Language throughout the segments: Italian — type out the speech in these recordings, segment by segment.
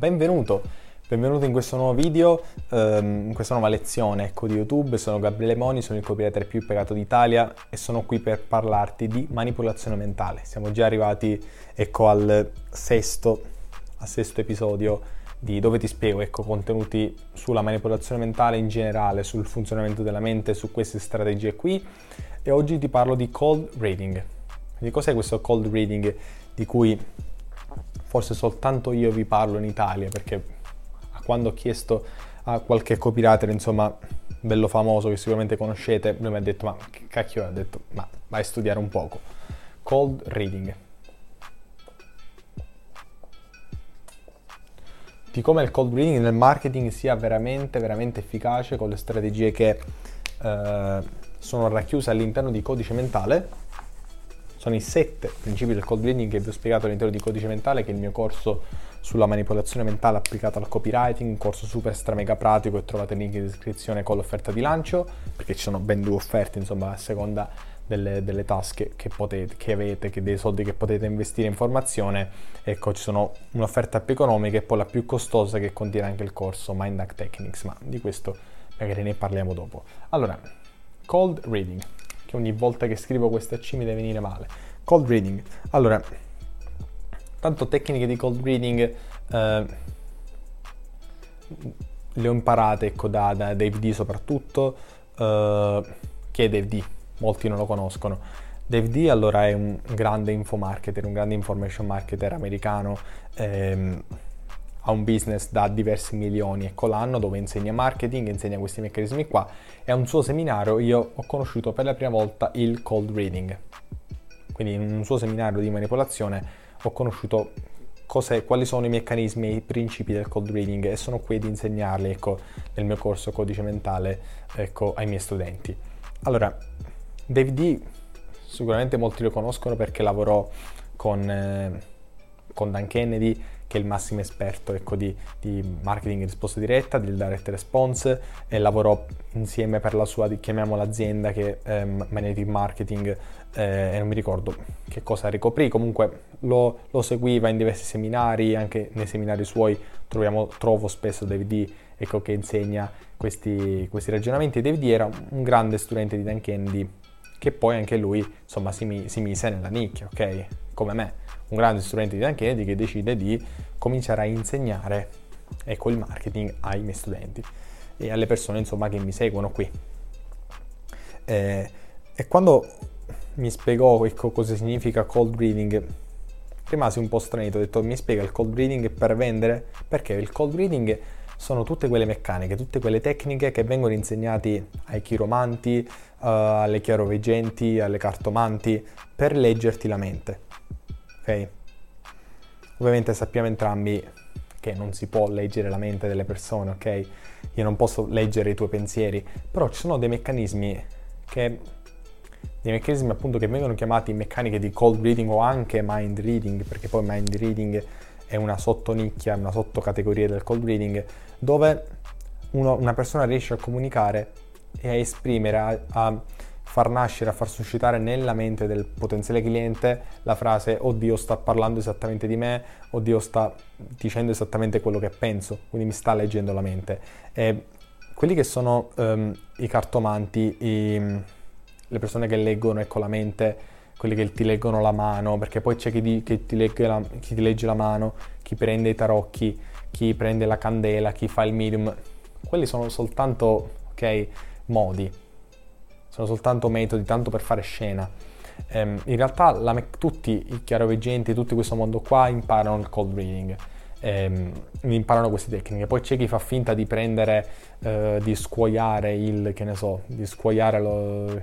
benvenuto, benvenuto in questo nuovo video, ehm, in questa nuova lezione ecco, di YouTube. Sono Gabriele Moni, sono il copywriter più pagato d'Italia e sono qui per parlarti di manipolazione mentale. Siamo già arrivati ecco, al, sesto, al sesto episodio di dove ti spiego ecco, contenuti sulla manipolazione mentale in generale, sul funzionamento della mente, su queste strategie qui. E oggi ti parlo di cold reading. Quindi cos'è questo cold reading di cui forse soltanto io vi parlo in Italia perché quando ho chiesto a qualche copywriter, insomma, bello famoso che sicuramente conoscete, lui mi ha detto, ma che cacchio, ha detto, ma vai a studiare un poco. Cold reading. Di come il cold reading nel marketing sia veramente, veramente efficace con le strategie che eh, sono racchiuse all'interno di codice mentale sono i sette principi del code reading che vi ho spiegato all'interno di Codice Mentale, che è il mio corso sulla manipolazione mentale applicata al copywriting, un corso super stra mega pratico e trovate il link in descrizione con l'offerta di lancio, perché ci sono ben due offerte, insomma, a seconda delle, delle tasche che, potete, che avete, che dei soldi che potete investire in formazione. Ecco, ci sono un'offerta più economica e poi la più costosa che contiene anche il corso Mind Hack Techniques, ma di questo magari ne parliamo dopo. Allora, cold reading che ogni volta che scrivo questa C mi deve venire male. Cold reading. Allora, tanto tecniche di cold reading eh, le ho imparate ecco, da, da Dave D soprattutto, eh, che è Dave D, molti non lo conoscono. Dave D allora è un grande info marketer, un grande information marketer americano. Ehm, ha un business da diversi milioni ecco l'anno dove insegna marketing, insegna questi meccanismi qua e a un suo seminario io ho conosciuto per la prima volta il cold reading. Quindi in un suo seminario di manipolazione ho conosciuto quali sono i meccanismi e i principi del cold reading e sono qui ad insegnarli ecco, nel mio corso codice mentale ecco, ai miei studenti. Allora, Dave D sicuramente molti lo conoscono perché lavorò con, eh, con Dan Kennedy che è il massimo esperto ecco, di, di, marketing in risposta diretta, del direct response e lavorò insieme per la sua, chiamiamola azienda, che è ehm, Magnetic Marketing eh, e non mi ricordo che cosa ricoprì, comunque lo, lo, seguiva in diversi seminari, anche nei seminari suoi troviamo, trovo spesso David ecco, che insegna questi, questi ragionamenti. David era un grande studente di Dan Kennedy che poi anche lui insomma si, si mise nella nicchia, ok? Come me un grande studente di Dan Kennedy che decide di cominciare a insegnare ecco, il marketing ai miei studenti e alle persone insomma che mi seguono qui. Eh, e quando mi spiegò ecco, cosa significa cold reading, rimasi un po' stranito, ho detto mi spiega il cold reading per vendere? Perché il cold reading sono tutte quelle meccaniche, tutte quelle tecniche che vengono insegnate ai chiromanti, alle chiaroveggenti, alle cartomanti, per leggerti la mente ok? Ovviamente sappiamo entrambi che non si può leggere la mente delle persone, ok? Io non posso leggere i tuoi pensieri, però ci sono dei meccanismi che dei meccanismi appunto che vengono chiamati meccaniche di cold reading o anche mind reading, perché poi mind reading è una sottonicchia, una sottocategoria del cold reading, dove uno, una persona riesce a comunicare e a esprimere, a, a far nascere, a far suscitare nella mente del potenziale cliente la frase oddio sta parlando esattamente di me, oddio sta dicendo esattamente quello che penso, quindi mi sta leggendo la mente. E quelli che sono um, i cartomanti, i, le persone che leggono ecco, la mente, quelli che ti leggono la mano, perché poi c'è chi, di, che ti la, chi ti legge la mano, chi prende i tarocchi, chi prende la candela, chi fa il medium, quelli sono soltanto okay, modi sono soltanto metodi tanto per fare scena. Um, in realtà la, tutti i chiaroveggenti, tutto questo mondo qua imparano il cold reading, um, imparano queste tecniche. Poi c'è chi fa finta di prendere, uh, di scuoiare il, che ne so, di scuoiare lo,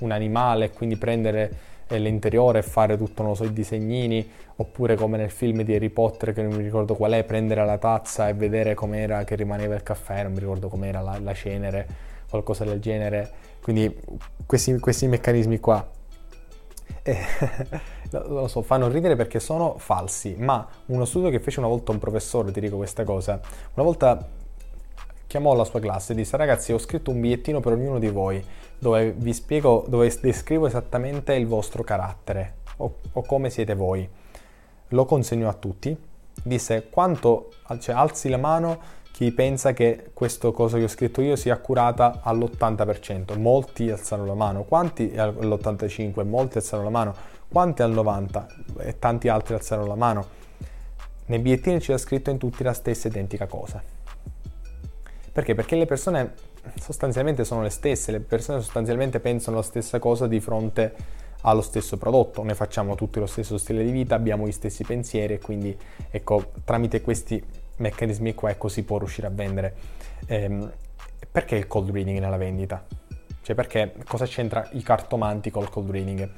un animale e quindi prendere eh, l'interiore e fare tutto, non so, i disegnini, oppure come nel film di Harry Potter che non mi ricordo qual è, prendere la tazza e vedere com'era che rimaneva il caffè, non mi ricordo com'era la, la cenere, qualcosa del genere quindi questi, questi meccanismi qua eh, lo so, fanno ridere perché sono falsi, ma uno studio che fece una volta un professore, ti dico questa cosa, una volta chiamò la sua classe e disse ragazzi ho scritto un bigliettino per ognuno di voi dove vi spiego, dove descrivo esattamente il vostro carattere o, o come siete voi. Lo consegnò a tutti disse quanto, cioè alzi la mano chi pensa che questa cosa che ho scritto io sia accurata all'80%. Molti alzano la mano, quanti all'85%, molti alzano la mano, quanti al 90% e tanti altri alzano la mano. Nei bigliettini c'era scritto in tutti la stessa identica cosa. Perché? Perché le persone sostanzialmente sono le stesse, le persone sostanzialmente pensano la stessa cosa di fronte allo stesso prodotto, noi facciamo tutti lo stesso stile di vita, abbiamo gli stessi pensieri e quindi ecco, tramite questi meccanismi qua ecco si può riuscire a vendere. Ehm, perché il cold reading nella vendita? Cioè perché cosa c'entra i cartomanti col cold reading?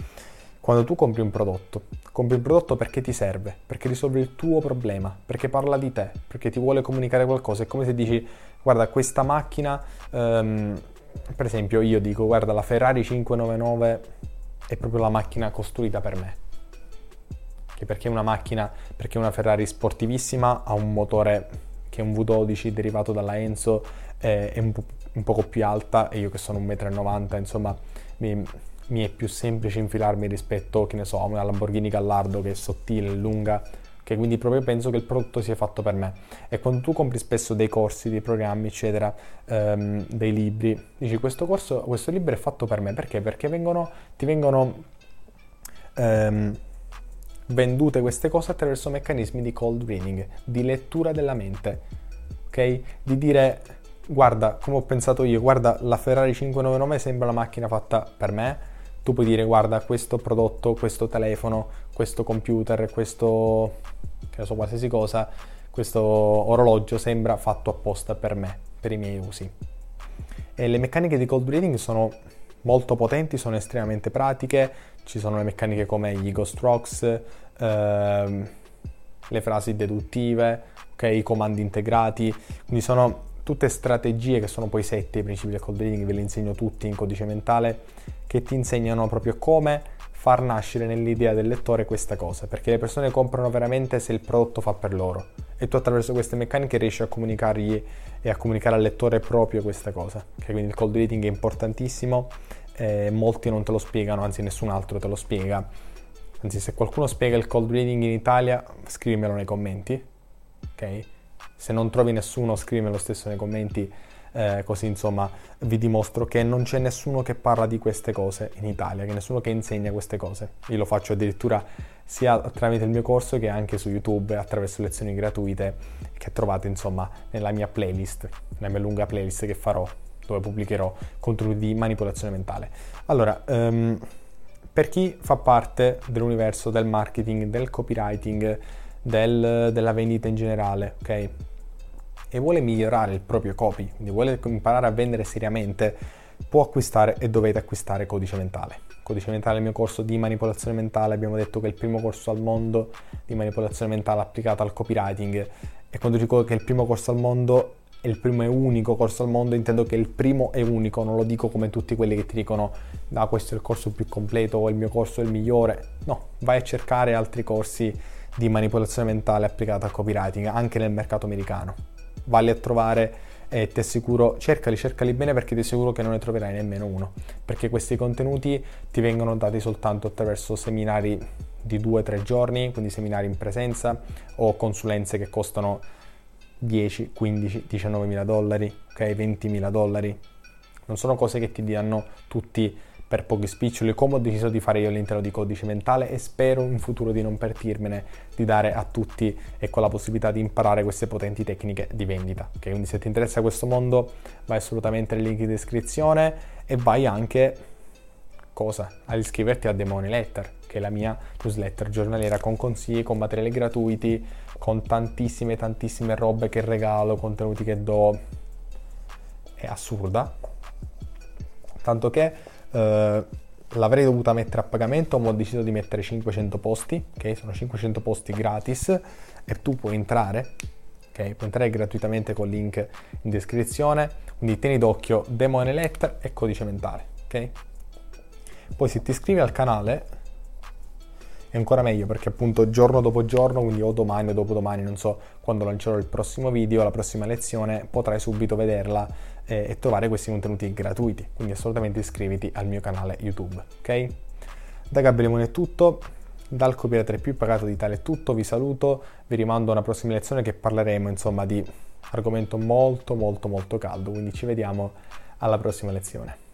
Quando tu compri un prodotto, compri un prodotto perché ti serve, perché risolve il tuo problema, perché parla di te, perché ti vuole comunicare qualcosa. È come se dici, guarda, questa macchina, um, per esempio io dico, guarda, la Ferrari 599 è proprio la macchina costruita per me che perché una macchina, perché una Ferrari sportivissima ha un motore che è un V12 derivato dalla Enzo, eh, è un, un poco più alta e io che sono 1,90 m, insomma, mi, mi, è più semplice infilarmi rispetto, che ne so, a una Lamborghini Gallardo che è sottile, lunga, che quindi proprio penso che il prodotto sia fatto per me. E quando tu compri spesso dei corsi, dei programmi, eccetera, ehm, dei libri, dici questo corso, questo libro è fatto per me, perché? Perché vengono, ti vengono... Ehm, vendute queste cose attraverso meccanismi di cold reading, di lettura della mente, ok? Di dire guarda come ho pensato io, guarda la Ferrari 599 sembra la macchina fatta per me, tu puoi dire guarda questo prodotto, questo telefono, questo computer, questo che so qualsiasi cosa, questo orologio sembra fatto apposta per me, per i miei usi. E le meccaniche di cold reading sono molto potenti, sono estremamente pratiche, ci sono le meccaniche come gli ghost rocks, ehm, le frasi deduttive, okay, i comandi integrati, quindi sono tutte strategie che sono poi sette i principi del cold reading, ve li insegno tutti in codice mentale, che ti insegnano proprio come far nascere nell'idea del lettore questa cosa, perché le persone comprano veramente se il prodotto fa per loro e tu attraverso queste meccaniche riesci a comunicargli e a comunicare al lettore proprio questa cosa. Okay? Quindi il cold reading è importantissimo, eh, molti non te lo spiegano, anzi nessun altro te lo spiega. Anzi, se qualcuno spiega il cold reading in Italia, scrivimelo nei commenti, ok? Se non trovi nessuno, scrivimi lo stesso nei commenti eh, così insomma vi dimostro che non c'è nessuno che parla di queste cose in Italia, che nessuno che insegna queste cose. Io lo faccio addirittura sia tramite il mio corso che anche su YouTube attraverso lezioni gratuite che trovate insomma nella mia playlist, nella mia lunga playlist che farò dove pubblicherò contenuti di manipolazione mentale. Allora, um, per chi fa parte dell'universo del marketing, del copywriting, del, della vendita in generale, ok? e vuole migliorare il proprio copy, quindi vuole imparare a vendere seriamente, può acquistare e dovete acquistare Codice Mentale. Codice Mentale è il mio corso di manipolazione mentale, abbiamo detto che è il primo corso al mondo di manipolazione mentale applicata al copywriting e quando dico che è il primo corso al mondo è il primo e unico corso al mondo, intendo che il primo e unico, non lo dico come tutti quelli che ti dicono ah, questo è il corso più completo o il mio corso è il migliore, no, vai a cercare altri corsi di manipolazione mentale applicata al copywriting anche nel mercato americano. Valli a trovare e ti assicuro, cercali, cercali bene perché ti assicuro che non ne troverai nemmeno uno, perché questi contenuti ti vengono dati soltanto attraverso seminari di 2-3 giorni, quindi seminari in presenza o consulenze che costano 10, 15, 19 mila dollari, ok, 20 mila dollari. Non sono cose che ti danno tutti per pochi spiccioli come ho deciso di fare io all'interno di Codice Mentale e spero in futuro di non pertirmene di dare a tutti ecco, la possibilità di imparare queste potenti tecniche di vendita. Okay? Quindi se ti interessa questo mondo vai assolutamente nel link in descrizione e vai anche cosa? Ad iscriverti a The Money Letter, che è la mia newsletter giornaliera con consigli, con materiali gratuiti, con tantissime tantissime robe che regalo, contenuti che do. È assurda. Tanto che eh, l'avrei dovuta mettere a pagamento, ma ho deciso di mettere 500 posti, ok? Sono 500 posti gratis e tu puoi entrare, ok? Puoi entrare gratuitamente con il link in descrizione, quindi tieni d'occhio Demone Letter e codice mentale, ok? Poi se ti iscrivi al canale è ancora meglio perché appunto giorno dopo giorno, quindi o domani o dopodomani, non so quando lancerò il prossimo video, la prossima lezione, potrai subito vederla eh, e trovare questi contenuti gratuiti. Quindi assolutamente iscriviti al mio canale YouTube, ok? Da Gabriele Moon è tutto. dal copywriter più pagato d'Italia è tutto, vi saluto, vi rimando a una prossima lezione che parleremo insomma di argomento molto molto molto caldo, quindi ci vediamo alla prossima lezione.